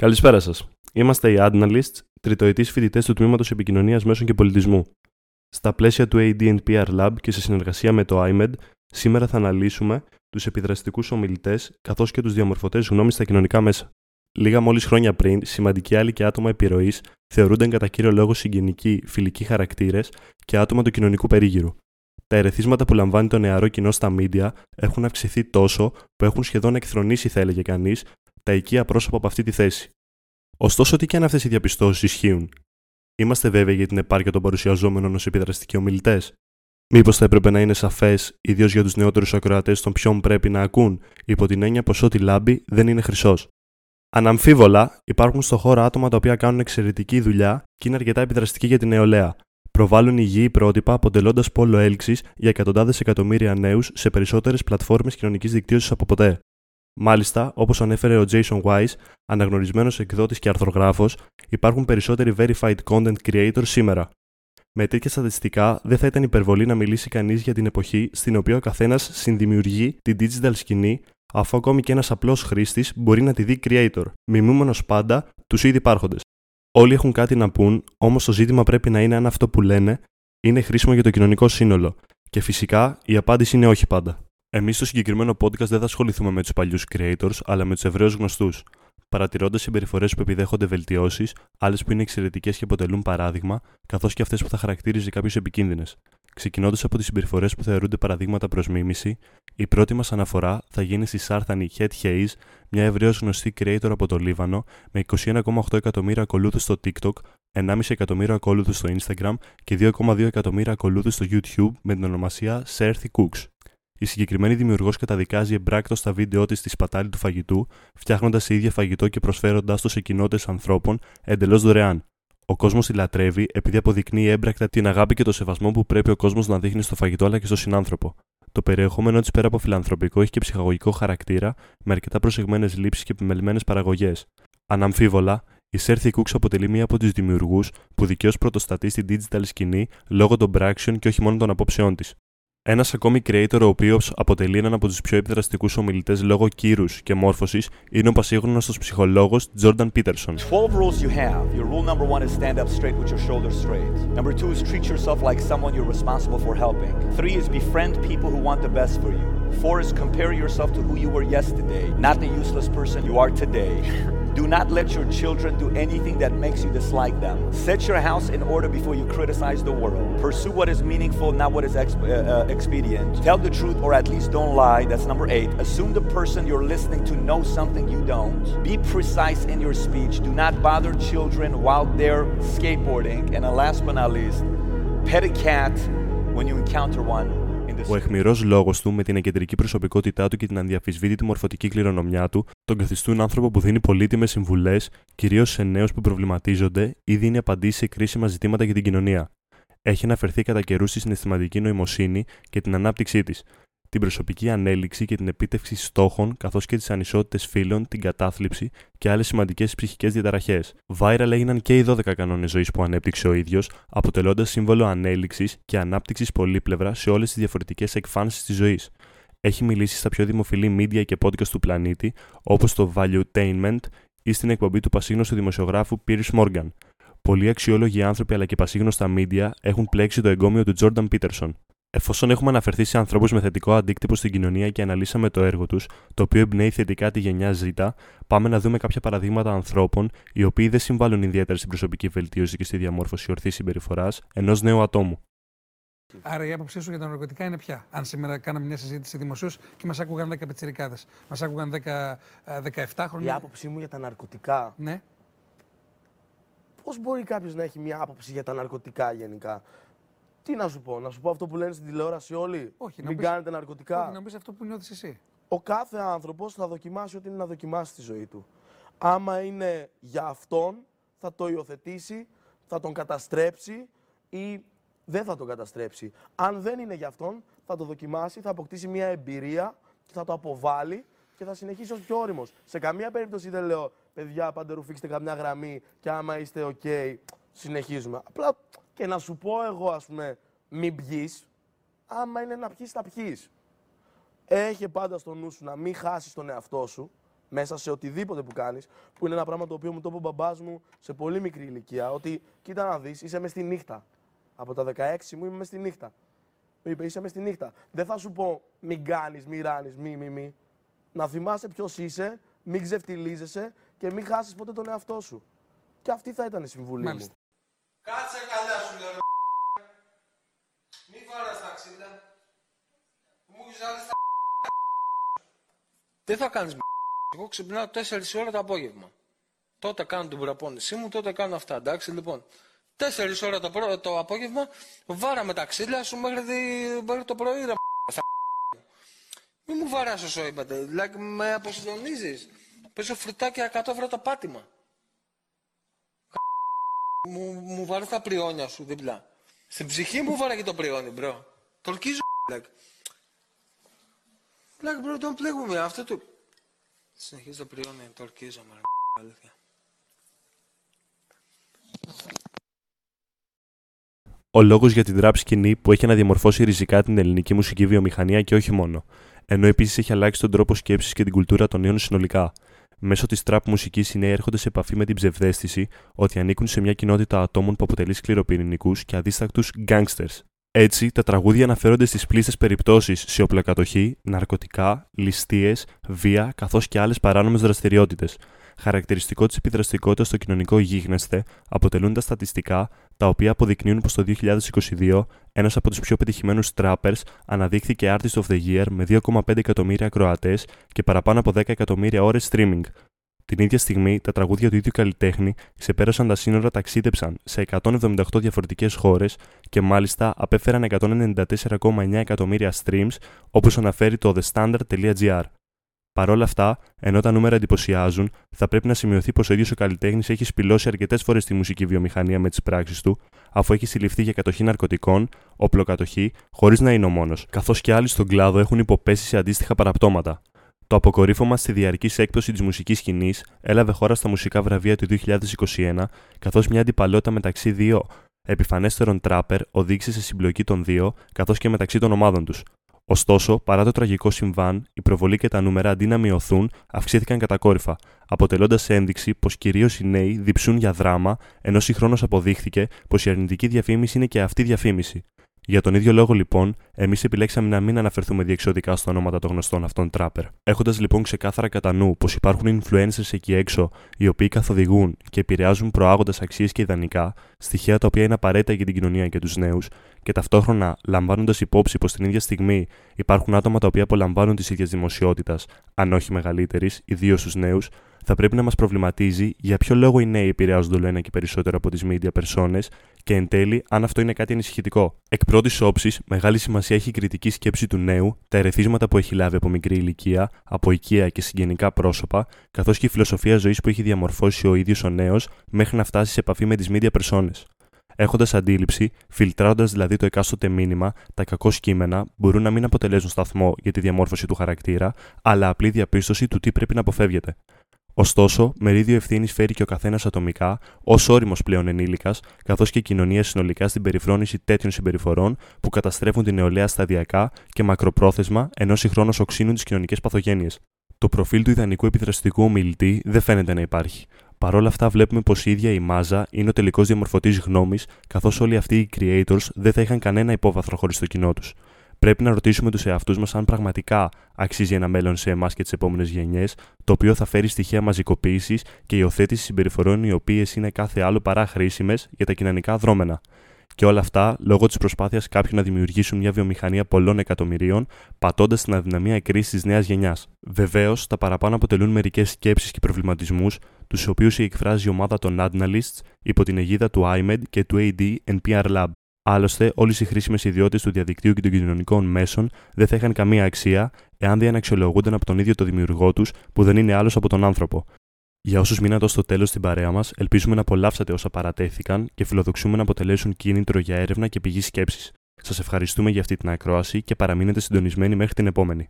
Καλησπέρα σας. Είμαστε οι Adnalists, τριτοετής φοιτητές του Τμήματος Επικοινωνίας Μέσων και Πολιτισμού. Στα πλαίσια του AD&PR Lab και σε συνεργασία με το IMED, σήμερα θα αναλύσουμε τους επιδραστικούς ομιλητές καθώς και τους διαμορφωτές γνώμης στα κοινωνικά μέσα. Λίγα μόλις χρόνια πριν, σημαντικοί άλλοι και άτομα επιρροής θεωρούνταν κατά κύριο λόγο συγγενικοί, φιλικοί χαρακτήρες και άτομα του κοινωνικού περίγυρου. Τα ερεθίσματα που λαμβάνει το νεαρό κοινό στα μίντια έχουν αυξηθεί τόσο που έχουν σχεδόν εκθρονήσει, θα έλεγε κανείς, τα οικεία πρόσωπα από αυτή τη θέση. Ωστόσο, τι και αν αυτές οι διαπιστώσεις ισχύουν; Είμαστε βέβαιοι για την επάρκεια των παρουσιαζόμενων ως επιδραστικοί ομιλητές. Μήπως θα έπρεπε να είναι σαφές, ιδίως για τους νεότερους ακροατές των ποιον πρέπει να ακούν, υπό την έννοια πως ό,τι λάμπει δεν είναι χρυσός. Αναμφίβολα, υπάρχουν στο χώρο άτομα τα οποία κάνουν εξαιρετική δουλειά και είναι αρκετά επιδραστικοί για την νεολαία. Προβάλλουν υγιή πρότυπα αποτελώντας πόλο έλξης για εκατοντάδες εκατομμύρια νέους σε περισσότερες πλατφόρμες κοινωνικής δικτύωσης από ποτέ. Μάλιστα, όπως ανέφερε ο Jason Wise, αναγνωρισμένος εκδότης και αρθρογράφος, υπάρχουν περισσότεροι verified content creators σήμερα. Με τέτοια στατιστικά, δεν θα ήταν υπερβολή να μιλήσει κανείς για την εποχή στην οποία ο καθένας συνδημιουργεί την digital σκηνή, αφού ακόμη και ένας απλός χρήστης μπορεί να τη δει creator, μιμούμενος πάντα τους ήδη υπάρχοντες. Όλοι έχουν κάτι να πούν, όμως το ζήτημα πρέπει να είναι αν αυτό που λένε είναι χρήσιμο για το κοινωνικό σύνολο. Και φυσικά η απάντηση είναι όχι πάντα. Εμείς στο συγκεκριμένο podcast δεν θα ασχοληθούμε με τους παλιούς creators, αλλά με τους ευρέω γνωστούς. Παρατηρώντας συμπεριφορές που επιδέχονται βελτιώσεις, άλλες που είναι εξαιρετικές και αποτελούν παράδειγμα, καθώς και αυτές που θα χαρακτήριζε κάποιο επικίνδυνες. Ξεκινώντας από τις συμπεριφορές που θεωρούνται παραδείγματα προς μίμηση, η πρώτη μας αναφορά θα γίνει στη Σάρθανη Het Hayes, μια ευρέω γνωστή creator από το Λίβανο, με 21,8 εκατομμύρια ακολούθους στο TikTok, 1,5 εκατομμύριο ακολούθους στο Instagram και 2,2 εκατομμύρια ακολούθους στο YouTube με την ονομασία Serthy Cooks. Η συγκεκριμένη δημιουργός καταδικάζει εμπράκτος στα βίντεο της τη σπατάλη του φαγητού, φτιάχνοντας ίδια φαγητό και προσφέροντάς το σε κοινότητες ανθρώπων εντελώς δωρεάν. Ο κόσμος τη λατρεύει επειδή αποδεικνύει έμπρακτα την αγάπη και το σεβασμό που πρέπει ο κόσμος να δείχνει στο φαγητό αλλά και στο συνάνθρωπο. Το περιεχόμενό της πέρα από φιλανθρωπικό έχει και ψυχαγωγικό χαρακτήρα, με αρκετά προσεγμένες λήψεις και επιμελημένες παραγωγές. Αναμφίβολα, η Σέρθη Cooks αποτελεί μία από τους δημιουργούς που δικαίως πρωτοστατεί στην digital σκηνή λόγω των πράξεων και όχι μόνο των απόψεών της. Ένα ακόμη creator, ο οποίο αποτελεί έναν από του πιο επιδραστικού ομιλητέ λόγω κύρου και μόρφωση, είναι ο πασίγνωστο ψυχολόγο Jordan Peterson. 12 rules you have. Your rule number one is stand up straight with your shoulders straight. Number two is treat yourself like someone you're responsible for helping. Three is befriend people who want the best for you. Four is compare yourself to who you were yesterday, not the useless person you are today. Do not let your children do anything that makes you dislike them. Set your house in order before you criticize the world. Pursue what is meaningful, not what is uh, uh, expedient. Tell the truth or at least don't lie. That's number eight. Assume the person you're listening to knows something you don't. Be precise in your speech. Do not bother children while they're skateboarding. And last but not least, pet a cat when you encounter one. Ο αιχμηρός λόγος του, με την εγκεντρική προσωπικότητά του και την ανδιαφυσβήτητη μορφωτική κληρονομιά του, τον καθιστούν άνθρωπο που δίνει πολύτιμες συμβουλές, κυρίως σε νέους που προβληματίζονται ή δίνει απαντήσεις σε κρίσιμα ζητήματα για την κοινωνία. Έχει αναφερθεί κατά καιρού στη συναισθηματική νοημοσύνη και την ανάπτυξή της, την προσωπική ανέλυξη και την επίτευξη στόχων, καθώς και τις ανισότητες φύλων, την κατάθλιψη και άλλες σημαντικές ψυχικές διαταραχές. Viral έγιναν και οι 12 κανόνες ζωής που ανέπτυξε ο ίδιος, αποτελώντας σύμβολο ανέλυξης και ανάπτυξης πολύπλευρα σε όλες τις διαφορετικές εκφάνσεις της ζωής. Έχει μιλήσει στα πιο δημοφιλή media και podcast του πλανήτη, όπως το Valuetainment ή στην εκπομπή του πασίγνωστου δημοσιογράφου Piers Morgan. Πολλοί αξιόλογοι άνθρωποι αλλά και πασίγνωστα media έχουν πλέξει το εγκόμιο του Jordan Peterson. Εφόσον έχουμε αναφερθεί σε ανθρώπους με θετικό αντίκτυπο στην κοινωνία και αναλύσαμε το έργο τους, το οποίο εμπνέει θετικά τη γενιά Z, πάμε να δούμε κάποια παραδείγματα ανθρώπων οι οποίοι δεν συμβάλλουν ιδιαίτερα στην προσωπική βελτίωση και στη διαμόρφωση ορθής συμπεριφοράς ενός νέου ατόμου. Άρα η άποψή σου για τα ναρκωτικά είναι πια. Αν σήμερα κάναμε μια συζήτηση δημοσίως και μας άκουγαν 10 πετσυρικάδε, μας άκουγαν 10, 17 χρόνια. Η άποψή μου για τα ναρκωτικά. Ναι. Πώς μπορεί κάποιος να έχει μια άποψη για τα ναρκωτικά γενικά; Τι να σου πω, να σου πω αυτό που λένε στην τηλεόραση όλοι; Όχι, Μην πεις, κάνετε ναρκωτικά. Όχι, να πεις αυτό που νιώθεις εσύ. Ο κάθε άνθρωπος θα δοκιμάσει ό,τι είναι να δοκιμάσει στη ζωή του. Άμα είναι για αυτόν, θα το υιοθετήσει, θα τον καταστρέψει ή δεν θα τον καταστρέψει. Αν δεν είναι για αυτόν, θα το δοκιμάσει, θα αποκτήσει μια εμπειρία και θα το αποβάλει και θα συνεχίσει ως πιο όριμος. Σε καμία περίπτωση δεν λέω, παιδιά, πάντε ρουφήξτε καμιά γραμμή και άμα είστε OK, συνεχίζουμε. Απλά και να σου πω εγώ, ας πούμε, μην πιει, άμα είναι να πιει, θα πιει. Έχει πάντα στο νου σου να μην χάσεις τον εαυτό σου, μέσα σε οτιδήποτε που κάνεις, που είναι ένα πράγμα το οποίο μου το είπε ο μπαμπάς μου σε πολύ μικρή ηλικία. Ότι κοίτα να δεις, είσαι μες στη νύχτα. Από τα 16 μου είμαι μες στη νύχτα. Μου είπε, είσαι μες στη νύχτα. Δεν θα σου πω μην κάνεις, μη ράνεις, μη, μη, μη. Να θυμάσαι ποιος είσαι, μην ξεφτιλίζεσαι και μην χάσεις ποτέ τον εαυτό σου. Και αυτή θα ήταν η συμβουλή Μάλιστα. μου. Κάτσε καλά σου λέω. Μη βάρας τα ξύλα. Μου έχεις άλλες τα Δεν θα κάνεις Εγώ ξυπνάω 4 ώρα το απόγευμα. Τότε κάνω την προπόνησή μου, τότε κάνω αυτά. Εντάξει, λοιπόν. 4 ώρα το, πρω... το απόγευμα, βάραμε τα ξύλα σου μέχρι, δι- μέχρι το πρωί, ρε στα Μη μου βαράς όσο είπατε. Δηλαδή, με αποσυντονίζεις. Παίζω φρουτάκια 100 ευρώ το πάτημα. Μου, μου βάρε τα πριόνια σου δίπλα. Στην ψυχή μου βάραγε το πριόνι, μπρο. Τολκίζω, like. Like, bro, don't play with me. Αυτό το... Συνεχίζει το πριόνι, τολκίζω, μωρέ, αλήθεια. Ο λόγος για την τραπ σκηνή που έχει αναδιαμορφώσει ριζικά την ελληνική μουσική βιομηχανία και όχι μόνο. Ενώ επίσης έχει αλλάξει τον τρόπο σκέψης και την κουλτούρα των νέων συνολικά. Μέσω της τραπ μουσικής οι νέοι έρχονται σε επαφή με την ψευδέστηση ότι ανήκουν σε μια κοινότητα ατόμων που αποτελεί σκληροπυρηνικούς και αδίστακτους gangsters. Έτσι, τα τραγούδια αναφέρονται στις πλήστες περιπτώσεις σε οπλοκατοχή, ναρκωτικά, ληστείες, βία καθώς και άλλες παράνομες δραστηριότητες. Χαρακτηριστικό της επιδραστικότητας στο κοινωνικό γίγνεσθε αποτελούν τα στατιστικά, τα οποία αποδεικνύουν πως το 2022 ένας από τους πιο πετυχημένους trappers αναδείχθηκε Artist of the Year με 2,5 εκατομμύρια ακροατές και παραπάνω από 10 εκατομμύρια ώρες streaming. Την ίδια στιγμή, τα τραγούδια του ίδιου καλλιτέχνη ξεπέρασαν τα σύνορα, ταξίδεψαν σε 178 διαφορετικές χώρες και μάλιστα απέφεραν 194,9 εκατομμύρια streams, όπως αναφέρει το thestandard.gr. Παρ' όλα αυτά, ενώ τα νούμερα εντυπωσιάζουν, θα πρέπει να σημειωθεί πως ο ίδιος ο καλλιτέχνης έχει σπηλώσει αρκετές φορές τη μουσική βιομηχανία με τις πράξεις του, αφού έχει συλληφθεί για κατοχή ναρκωτικών, οπλοκατοχή, χωρίς να είναι ο μόνος, καθώς και άλλοι στον κλάδο έχουν υποπέσει σε αντίστοιχα παραπτώματα. Το αποκορύφωμα στη διαρκή έκπτωση της μουσικής σκηνής έλαβε χώρα στα μουσικά βραβεία του 2021, καθώς μια αντιπαλότητα μεταξύ δύο επιφανέστερων τράπερ οδήγησε σε συμπλοκή των δύο, καθώς και μεταξύ των ομάδων τους. Ωστόσο, παρά το τραγικό συμβάν, η προβολή και τα νούμερα αντί να μειωθούν, αυξήθηκαν κατακόρυφα, αποτελώντας ένδειξη πως κυρίως οι νέοι διψούν για δράμα, ενώ συγχρόνως αποδείχθηκε πως η αρνητική διαφήμιση είναι και αυτή διαφήμιση. Για τον ίδιο λόγο, λοιπόν, εμείς επιλέξαμε να μην αναφερθούμε διεξοδικά στα ονόματα των γνωστών αυτών τράπερ. Έχοντας λοιπόν ξεκάθαρα κατά νου πως υπάρχουν influencers εκεί έξω οι οποίοι καθοδηγούν και επηρεάζουν προάγοντας αξίες και ιδανικά, στοιχεία τα οποία είναι απαραίτητα για την κοινωνία και τους νέους, και ταυτόχρονα λαμβάνοντας υπόψη πως την ίδια στιγμή υπάρχουν άτομα τα οποία απολαμβάνουν τη ίδια δημοσιότητα, αν όχι μεγαλύτερης, ιδίως στους νέους, θα πρέπει να μας προβληματίζει για ποιο λόγο οι νέοι επηρεάζονται όλο ένα και περισσότερο από τις media persone και εν τέλει αν αυτό είναι κάτι ανησυχητικό. Εκ πρώτης όψης, μεγάλη σημασία έχει η κριτική σκέψη του νέου, τα ερεθίσματα που έχει λάβει από μικρή ηλικία, από οικία και συγγενικά πρόσωπα, καθώς και η φιλοσοφία ζωής που έχει διαμορφώσει ο ίδιος ο νέος μέχρι να φτάσει σε επαφή με τις media persone. Έχοντας αντίληψη, φιλτράροντας δηλαδή το εκάστοτε μήνυμα, τα κακό κείμενα μπορούν να μην αποτελέσουν σταθμό για τη διαμόρφωση του χαρακτήρα, αλλά απλή διαπίστωση του τι πρέπει να αποφεύγεται. Ωστόσο, μερίδιο ευθύνης φέρει και ο καθένας ατομικά, ως όριμος πλέον ενήλικας, καθώς και η κοινωνία συνολικά στην περιφρόνηση τέτοιων συμπεριφορών που καταστρέφουν την νεολαία σταδιακά και μακροπρόθεσμα, ενώ συγχρόνως οξύνουν τις κοινωνικές παθογένειες. Το προφίλ του ιδανικού επιδραστικού ομιλητή δεν φαίνεται να υπάρχει. Παρ' όλα αυτά, βλέπουμε πως η ίδια η μάζα είναι ο τελικός διαμορφωτής γνώμης, καθώς όλοι αυτοί οι creators δεν θα είχαν κανένα υπόβαθρο χωρίς το κοινό τους. Πρέπει να ρωτήσουμε τους εαυτούς μας αν πραγματικά αξίζει ένα μέλλον σε εμάς και τις επόμενες γενιές, το οποίο θα φέρει στοιχεία μαζικοποίησης και υιοθέτησης συμπεριφορών οι οποίες είναι κάθε άλλο παρά χρήσιμες για τα κοινωνικά δρόμενα. Και όλα αυτά λόγω της προσπάθειας κάποιων να δημιουργήσουν μια βιομηχανία πολλών εκατομμυρίων, πατώντας την αδυναμία κρίση της νέας γενιάς. Βεβαίως, τα παραπάνω αποτελούν μερικές σκέψεις και προβληματισμούς, τους οποίους εκφράζει η ομάδα των Adnalists υπό την αιγίδα του IMED και του AD NPR Lab. Άλλωστε, όλες οι χρήσιμες ιδιότητες του διαδικτύου και των κοινωνικών μέσων δεν θα είχαν καμία αξία εάν δεν αξιολογούνταν από τον ίδιο το δημιουργό τους, που δεν είναι άλλος από τον άνθρωπο. Για όσους μείνατε στο τέλος στην παρέα μας, ελπίζουμε να απολαύσατε όσα παρατέθηκαν και φιλοδοξούμε να αποτελέσουν κίνητρο για έρευνα και πηγή σκέψης. Σας ευχαριστούμε για αυτή την ακρόαση και παραμείνετε συντονισμένοι μέχρι την επόμενη.